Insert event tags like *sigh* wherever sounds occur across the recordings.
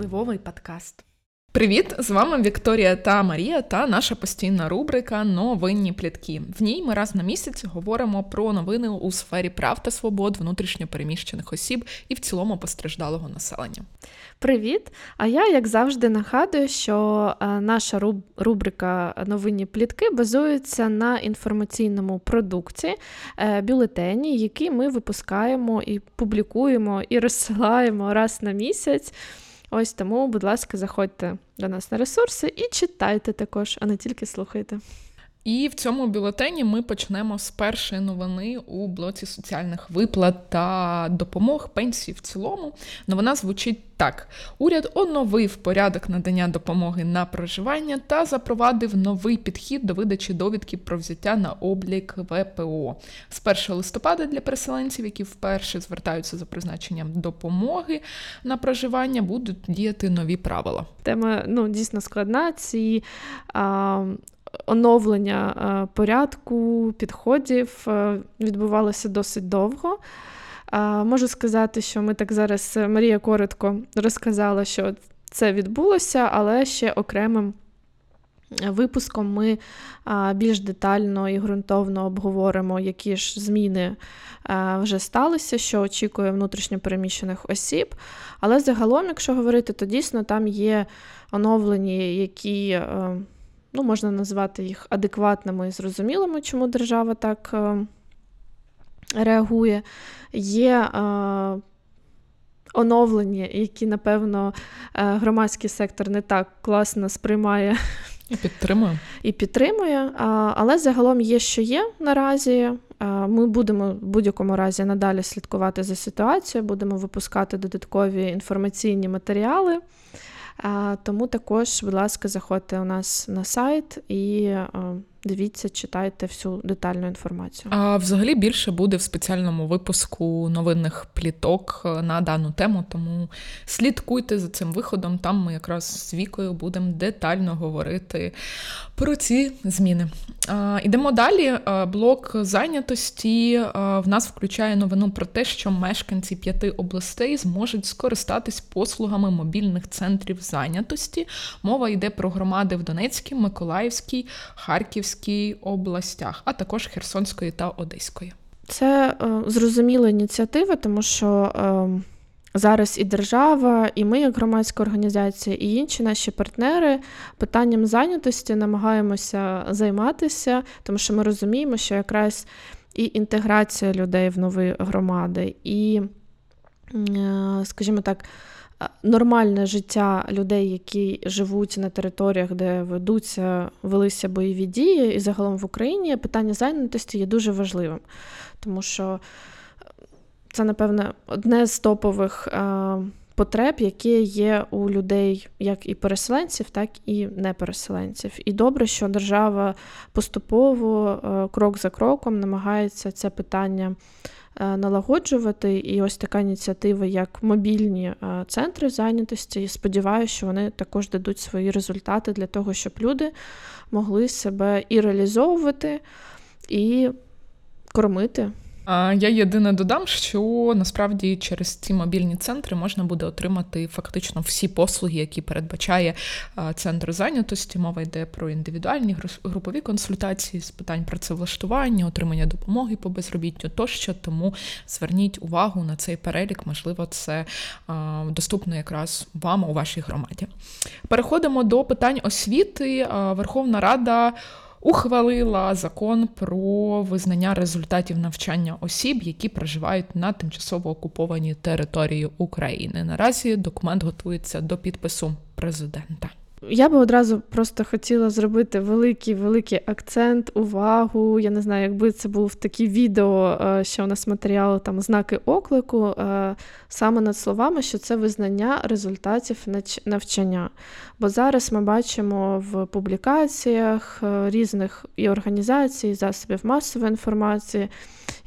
Впливовий подкаст. Привіт! З вами Вікторія та Марія та наша постійна рубрика Новинні плітки. В ній ми раз на місяць говоримо про новини у сфері прав та свобод внутрішньопереміщених осіб і в цілому постраждалого населення. Привіт! А я, як завжди, нагадую, що е, наша рубрика Новинні плітки базується на інформаційному продукті е, бюлетені, який ми випускаємо і публікуємо і *laughs* розсилаємо раз на місяць. Ось тому, будь ласка, заходьте до нас на ресурси і читайте також, а не тільки слухайте. І в цьому бюлетені ми почнемо з першої новини у блоці соціальних виплат та допомог пенсії в цілому. Новина звучить так: уряд оновив порядок надання допомоги на проживання та запровадив новий підхід до видачі довідки про взяття на облік ВПО. З 1 листопада для переселенців, які вперше звертаються за призначенням допомоги на проживання, будуть діяти нові правила. Тема ну дійсно складна. Ці а, оновлення е, порядку, підходів е, відбувалося досить довго. Можу сказати, що ми так зараз е, Марія коротко розказала, що це відбулося, але ще окремим випуском ми більш детально і ґрунтовно обговоримо, які ж зміни вже сталися, що очікує внутрішньопереміщених осіб. Але загалом, якщо говорити, то дійсно там є оновлені, які ну, можна назвати їх адекватними і зрозумілими, чому держава так е, реагує. Є е, оновлені, які, напевно, е, громадський сектор не так класно сприймає. І підтримує. І підтримує, але загалом є, що є наразі. Ми будемо в будь-якому разі надалі слідкувати за ситуацією, будемо випускати додаткові інформаційні матеріали. Тому також, будь ласка, заходьте у нас на сайт і Дивіться, читайте всю детальну інформацію. А взагалі більше буде в спеціальному випуску новинних пліток е, на дану тему, тому слідкуйте за цим виходом. Там ми якраз з вікою будемо детально говорити про ці зміни. А, Ідемо далі. Блок зайнятості в нас включає новину про те, що мешканці п'яти областей зможуть скористатись послугами мобільних центрів зайнятості. Мова йде про громади в Донецькій, Миколаївській, Харківській. Харківській областях, а також Херсонської та Одеської. Це е, зрозуміла ініціатива, тому що е, зараз і держава, і ми, як громадська організація, і інші наші партнери питанням зайнятості намагаємося займатися, тому що ми розуміємо, що якраз і інтеграція людей в нові громади, і, е, скажімо так, нормальне життя людей, які живуть на територіях, де ведуться, велися бойові дії, і загалом в Україні питання зайнятості є дуже важливим, тому що це, напевне, одне з топових. Потреб, які є у людей, як і переселенців, так і непереселенців. І добре, що держава поступово, крок за кроком, намагається це питання Е, налагоджувати. І ось така ініціатива, як мобільні е, центри зайнятості. І сподіваюся, що вони також дадуть свої результати для того, щоб люди могли себе і реалізовувати, і кормити. Я єдине додам, що насправді через ці мобільні центри можна буде отримати фактично всі послуги, які передбачає центр зайнятості. Мова йде про індивідуальні групові консультації з питань працевлаштування, отримання допомоги по безробіттю тощо. Тому зверніть увагу на цей перелік, можливо, це доступно якраз вам у вашій громаді. Переходимо до питань освіти. Верховна Рада ухвалила закон про визнання результатів навчання осіб, які проживають на тимчасово окупованій території України. Наразі документ готується до підпису президента. Я би одразу просто хотіла зробити великий великий акцент, увагу. Я не знаю, якби це був такі відео, е, що у нас матеріал там знаки оклику, е, саме над словами, що це визнання результатів навчання. Бо зараз ми бачимо в публікаціях е, різних і організацій, і засобів масової інформації,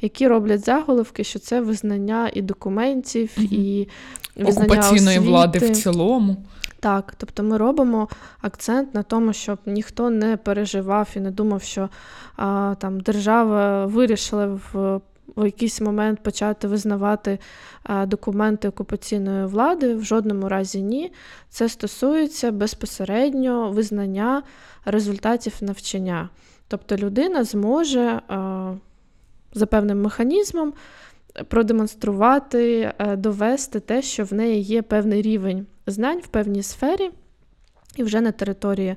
які роблять заголовки, що це визнання і документів, і визнання окупаційної освіти. влади в цілому. Так, тобто ми робимо акцент на тому, щоб ніхто не переживав і не думав, що а, там держава вирішила в в якийсь момент почати визнавати документи окупаційної влади, в жодному разі ні. Це стосується безпосередньо визнання результатів навчання. Тобто людина зможе за певним механізмом продемонструвати, довести те, що в неї є певний рівень знань в певній сфері, і вже на території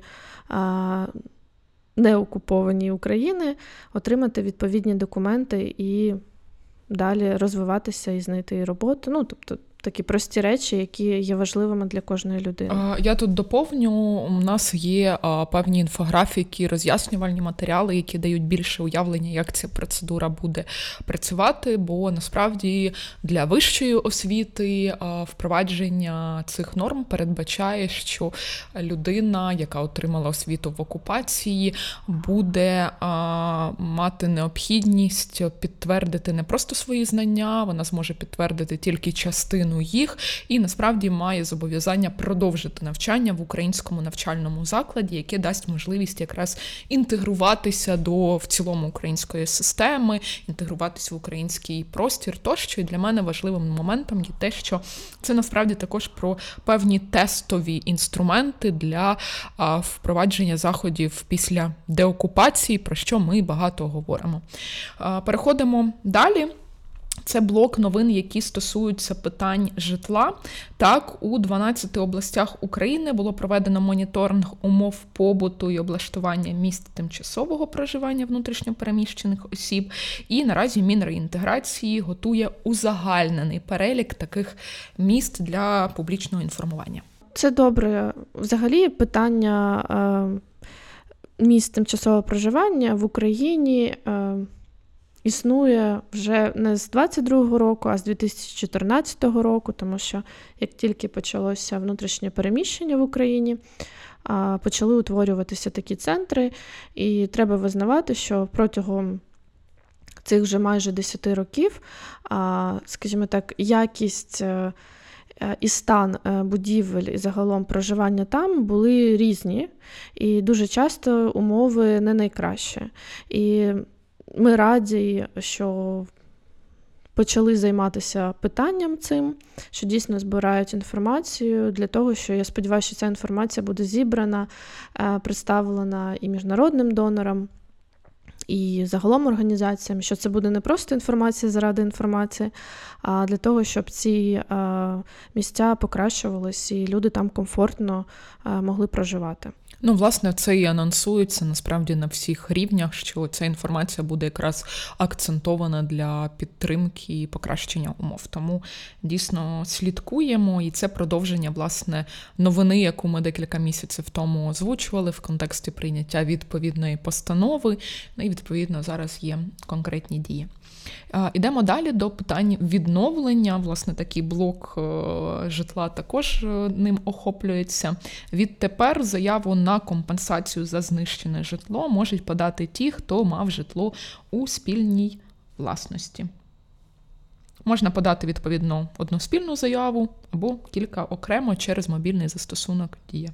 неокупованій України отримати відповідні документи і далі розвиватися і знайти роботу. Ну, тобто такі прості речі, які є важливими для кожної людини. Я тут доповню: у нас є певні інфографіки, роз'яснювальні матеріали, які дають більше уявлення, як ця процедура буде працювати. Бо насправді для вищої освіти впровадження цих норм передбачає, що людина, яка отримала освіту в окупації, буде мати необхідність підтвердити не просто свої знання, вона зможе підтвердити тільки частину їх, і насправді має зобов'язання продовжити навчання в українському навчальному закладі, яке дасть можливість якраз інтегруватися до в цілому української системи, інтегруватися в український простір. Тощо і для мене важливим моментом є те, що це насправді також про певні тестові інструменти для впровадження заходів після деокупації, про що ми багато говоримо. Переходимо далі. Це блок новин, які стосуються питань житла. Так, у 12 областях України було проведено моніторинг умов побуту і облаштування місць тимчасового проживання внутрішньопереміщених осіб. І наразі Мінреінтеграції готує узагальнений перелік таких міст для публічного інформування. Це добре. Взагалі, питання е, місць тимчасового проживання в Україні. Існує вже не з 22-го року, а з 2014 року, тому що як тільки почалося внутрішнє переміщення в Україні, почали утворюватися такі центри, і треба визнавати, що протягом цих вже майже 10 років, скажімо так, якість. Е, і стан е, будівель і загалом проживання там були різні, і дуже часто умови не найкращі. І ми раді, що почали займатися питанням цим, що дійсно збирають інформацію для того, що я сподіваюся, що ця інформація буде зібрана, е, представлена і міжнародним донорам. І загалом організаціям, що це буде не просто інформація заради інформації, а для того, щоб ці е, місця покращувалися і люди там комфортно е, могли проживати. Ну, власне, це і анонсується насправді на всіх рівнях, що ця інформація буде якраз акцентована для підтримки і покращення умов. Тому дійсно слідкуємо, і це продовження власне новини, яку ми декілька місяців тому озвучували в контексті прийняття відповідної постанови. Ну і відповідно зараз є конкретні дії. Ідемо далі до питань відновлення. Власне, такий блок е, житла також е, ним охоплюється. Відтепер заяву на компенсацію за знищене житло можуть подати ті, хто мав житло у спільній власності. Можна подати відповідно одну спільну заяву або кілька окремо через мобільний застосунок Дія.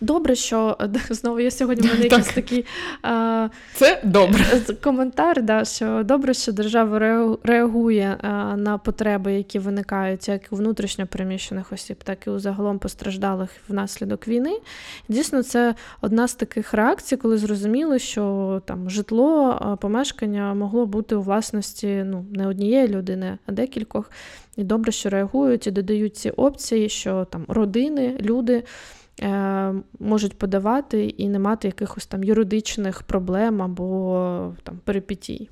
Добре, що *laughs* знову я сьогодні в мене якийсь такий а, Це добре. коментар, да, що добре, що держава реагує а, на потреби, які виникають як у внутрішньо переміщених осіб, так і у загалом постраждалих внаслідок війни. Дійсно, це одна з таких реакцій, коли зрозуміли, що там житло, помешкання могло бути у власності ну, не однієї людини, а декількох. І добре, що реагують і додають ці опції, що там родини, люди. Е, можуть подавати і не мати якихось там юридичних проблем або там перипетій.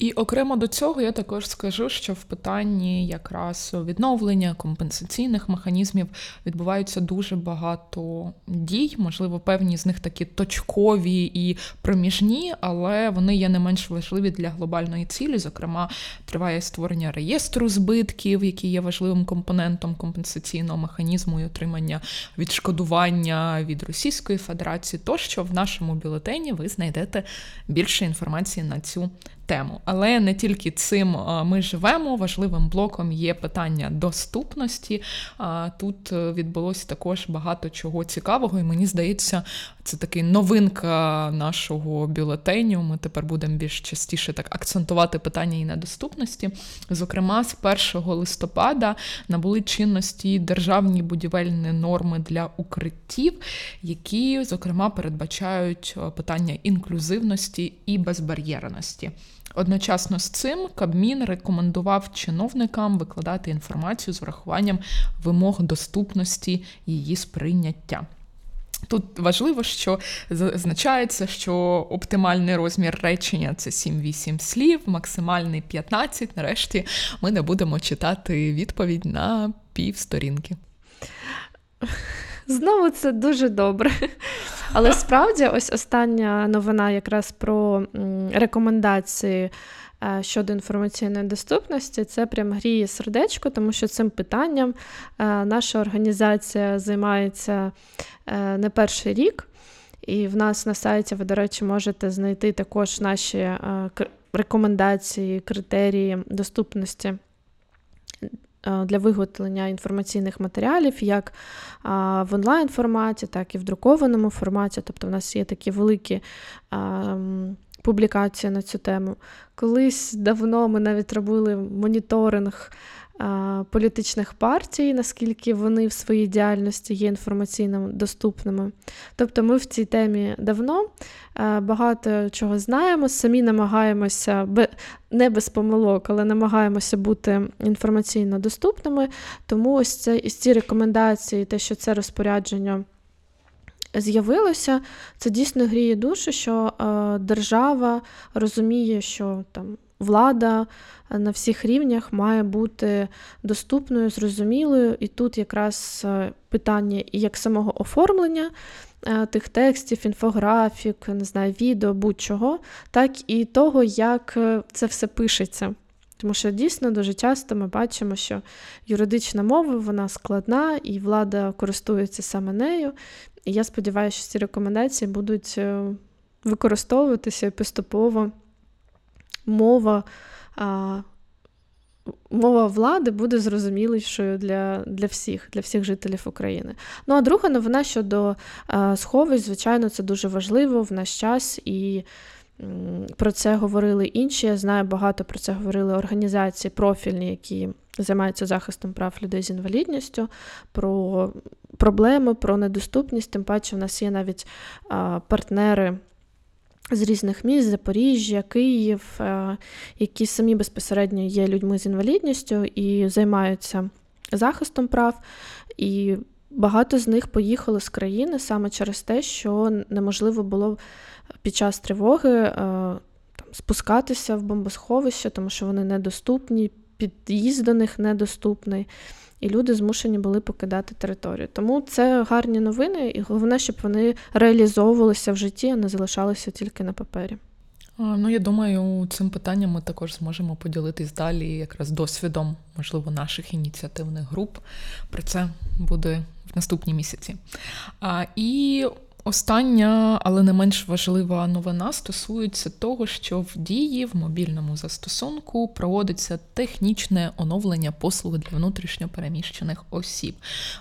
І окремо до цього я також скажу, що в питанні якраз відновлення компенсаційних механізмів відбуваються дуже багато дій, можливо, певні з них такі точкові і проміжні, але вони є не менш важливі для глобальної цілі. Зокрема, триває створення реєстру збитків, який є важливим компонентом компенсаційного механізму і отримання відшкодування від Російської Федерації. Тощо в нашому бюлетені ви знайдете більше інформації на цю тему. Але не тільки цим ми живемо. Важливим блоком є питання доступності. Тут е, відбулося також багато чого цікавого, і мені здається, це такий новинка нашого бюлетеню. Ми тепер будемо більш частіше так акцентувати питання і на доступності. Зокрема, з 1 листопада набули чинності державні будівельні норми для укриттів, які, зокрема, передбачають е, питання інклюзивності і безбар'єрності. Одночасно з цим Кабмін рекомендував чиновникам викладати інформацію з врахуванням вимог доступності її сприйняття. Тут важливо, що зазначається, що оптимальний розмір речення це 7-8 слів, максимальний 15. Нарешті ми не будемо читати відповідь на пів сторінки. Знову це дуже добре. Але справді, ось остання новина якраз про рекомендації е, щодо інформаційної доступності, це прям гріє сердечко, тому що цим питанням е, наша організація займається е, не перший рік. І в нас на сайті ви, до речі, можете знайти також наші рекомендації, критерії доступності для виготовлення інформаційних матеріалів, як в онлайн форматі, так і в друкованому форматі. Тобто, в нас є такі великі публікації на цю тему. Колись давно ми навіть робили моніторинг політичних партій, наскільки вони в своїй діяльності є інформаційно доступними. Тобто ми в цій темі давно багато чого знаємо, самі намагаємося не без помилок, але намагаємося бути інформаційно доступними. Тому ось це із ці рекомендації, те, що це розпорядження. З'явилося, це дійсно гріє душу, що держава розуміє, що там влада на всіх рівнях має бути доступною, зрозумілою. І тут якраз е, питання як самого оформлення е, тих текстів, інфографік, не знаю, відео, будь-чого, так і того, як е, це все пишеться. Тому що дійсно дуже часто ми бачимо, що юридична мова вона складна, і влада користується саме нею. І я сподіваюся, що ці рекомендації будуть використовуватися поступово мова а, мова влади буде зрозумілішою для для всіх, для всіх жителів України. Ну а друга новина щодо а, сховищ, звичайно, це дуже важливо в наш час і. Про це говорили інші. Я знаю, багато про це говорили організації профільні, які займаються захистом прав людей з інвалідністю, про проблеми, про недоступність. Тим паче, в нас є навіть партнери з різних міст, Запоріжжя, Київ, е, які самі безпосередньо є людьми з інвалідністю і займаються захистом прав. І багато з них поїхали з країни саме через те, що неможливо було під час тривоги е, там, спускатися в бомбосховище, тому що вони недоступні, під'їзд до них недоступний і люди змушені були покидати територію. Тому це гарні новини, і головне, щоб вони реалізовувалися в житті, а не залишалися тільки на папері. Ну, я думаю, цим питанням ми також зможемо поділитись далі, якраз досвідом, можливо, наших ініціативних груп. Про це буде в наступні місяці. А, І Остання, але не менш важлива новина стосується того, що в дії в мобільному застосунку проводиться технічне оновлення послуги для внутрішньопереміщених осіб.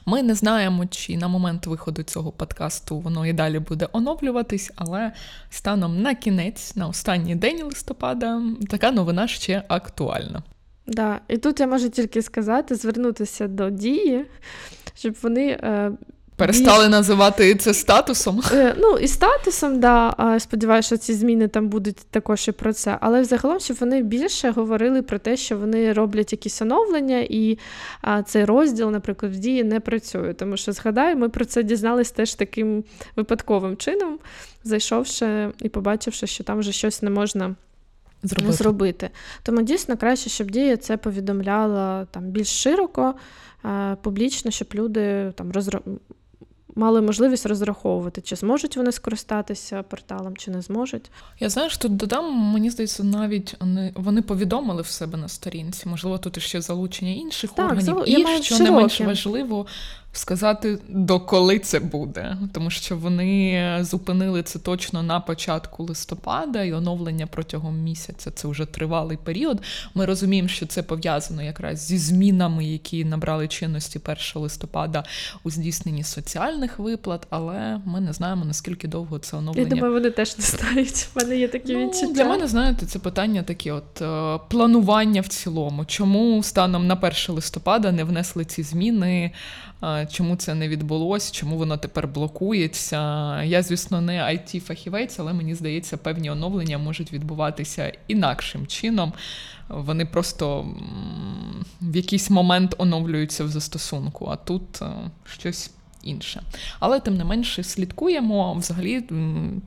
Ми не знаємо, чи на момент виходу цього подкасту воно і далі буде оновлюватись, але станом на кінець, на останній день листопада, така новина ще актуальна. Да, і тут я можу тільки сказати, звернутися до дії, щоб вони. Е, Перестали більш... називати це статусом? Е, ну, і статусом, да. Сподіваюся, що ці зміни там будуть також і про це. Але взагалом, щоб вони більше говорили про те, що вони роблять якісь оновлення, і а, цей розділ, наприклад, в дії не працює. Тому що, згадаю, ми про це дізнались теж таким випадковим чином, зайшовши і побачивши, що там вже щось не можна. Зробити. зробити. Тому дійсно краще, щоб дія це повідомляла там більш широко, е, публічно, щоб люди там розро мали можливість розраховувати, чи зможуть вони скористатися порталом, чи не зможуть. Я знаю, що тут додам, мені здається, навіть вони вони повідомили в себе на сторінці. Можливо, тут ще залучення інших так, органів. І що не менш важливо, сказати, доколи це буде, тому що вони зупинили це точно на початку листопада, і оновлення протягом місяця це вже тривалий період. Ми розуміємо, що це пов'язано якраз зі змінами, які набрали чинності 1 листопада у здійсненні соціальних виплат, але ми не знаємо наскільки довго це оновлення. Я думаю, вони теж не знають. В мене є такі Ну, відчуття. Для мене, знаєте, це питання такі: от е, планування в цілому. Чому станом на 1 листопада не внесли ці зміни? Чому це не відбулось? Чому воно тепер блокується? Я, звісно, не it фахівець але мені здається, певні оновлення можуть відбуватися інакшим чином. Вони просто в якийсь момент оновлюються в застосунку, а тут е, щось інше. Але тим не менше слідкуємо. Взагалі,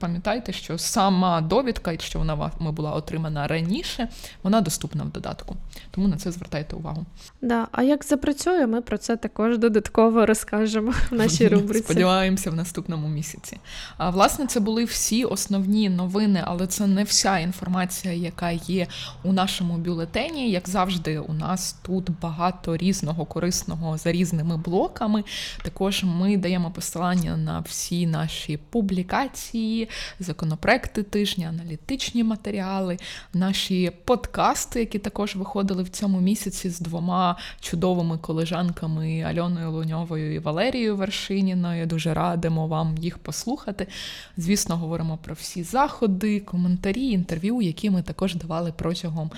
пам'ятайте, що сама довідка, якщо вона вами була отримана раніше, вона доступна в додатку. Тому на це звертайте увагу. Да. А як запрацює, ми про це також додатково розкажемо в нашій рубриці. Сподіваємося в наступному місяці. А власне, це були всі основні новини, але це не вся інформація, яка є у нашому бюлетені. Як завжди, у нас тут багато різного корисного за різними блоками. Також ми даємо посилання на всі наші публікації, законопроекти тижня, аналітичні матеріали, наші подкасти, які також виходили в цьому місяці з двома чудовими колежанками Альоною Луньовою і Валерією Вершиніною. Дуже радимо вам їх послухати. Звісно, говоримо про всі заходи, коментарі, інтерв'ю, які ми також давали протягом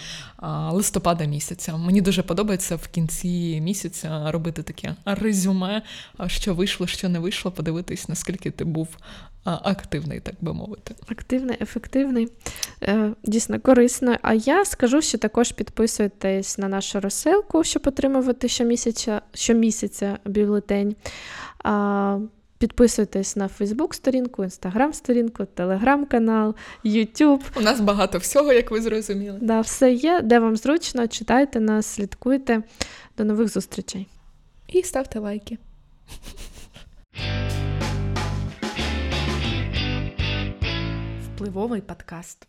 листопада місяця. Мені дуже подобається в кінці місяця робити таке резюме, що вийшло, що не вийшло, подивитись, наскільки ти був активний, так би мовити. Активний, ефективний, е, дійсно корисно. А я скажу, що також підписуйтесь на нашу розсилку, щоб отримувати щомісяця, щомісяця бюлетень. Підписуйтесь на Фейсбук-сторінку, Інстаграм-сторінку, Телеграм-канал, Ютуб. У нас багато всього, як ви зрозуміли. Да, все є, де вам зручно, читайте нас, слідкуйте. До нових зустрічей. І ставте лайки. Впливовий подкаст.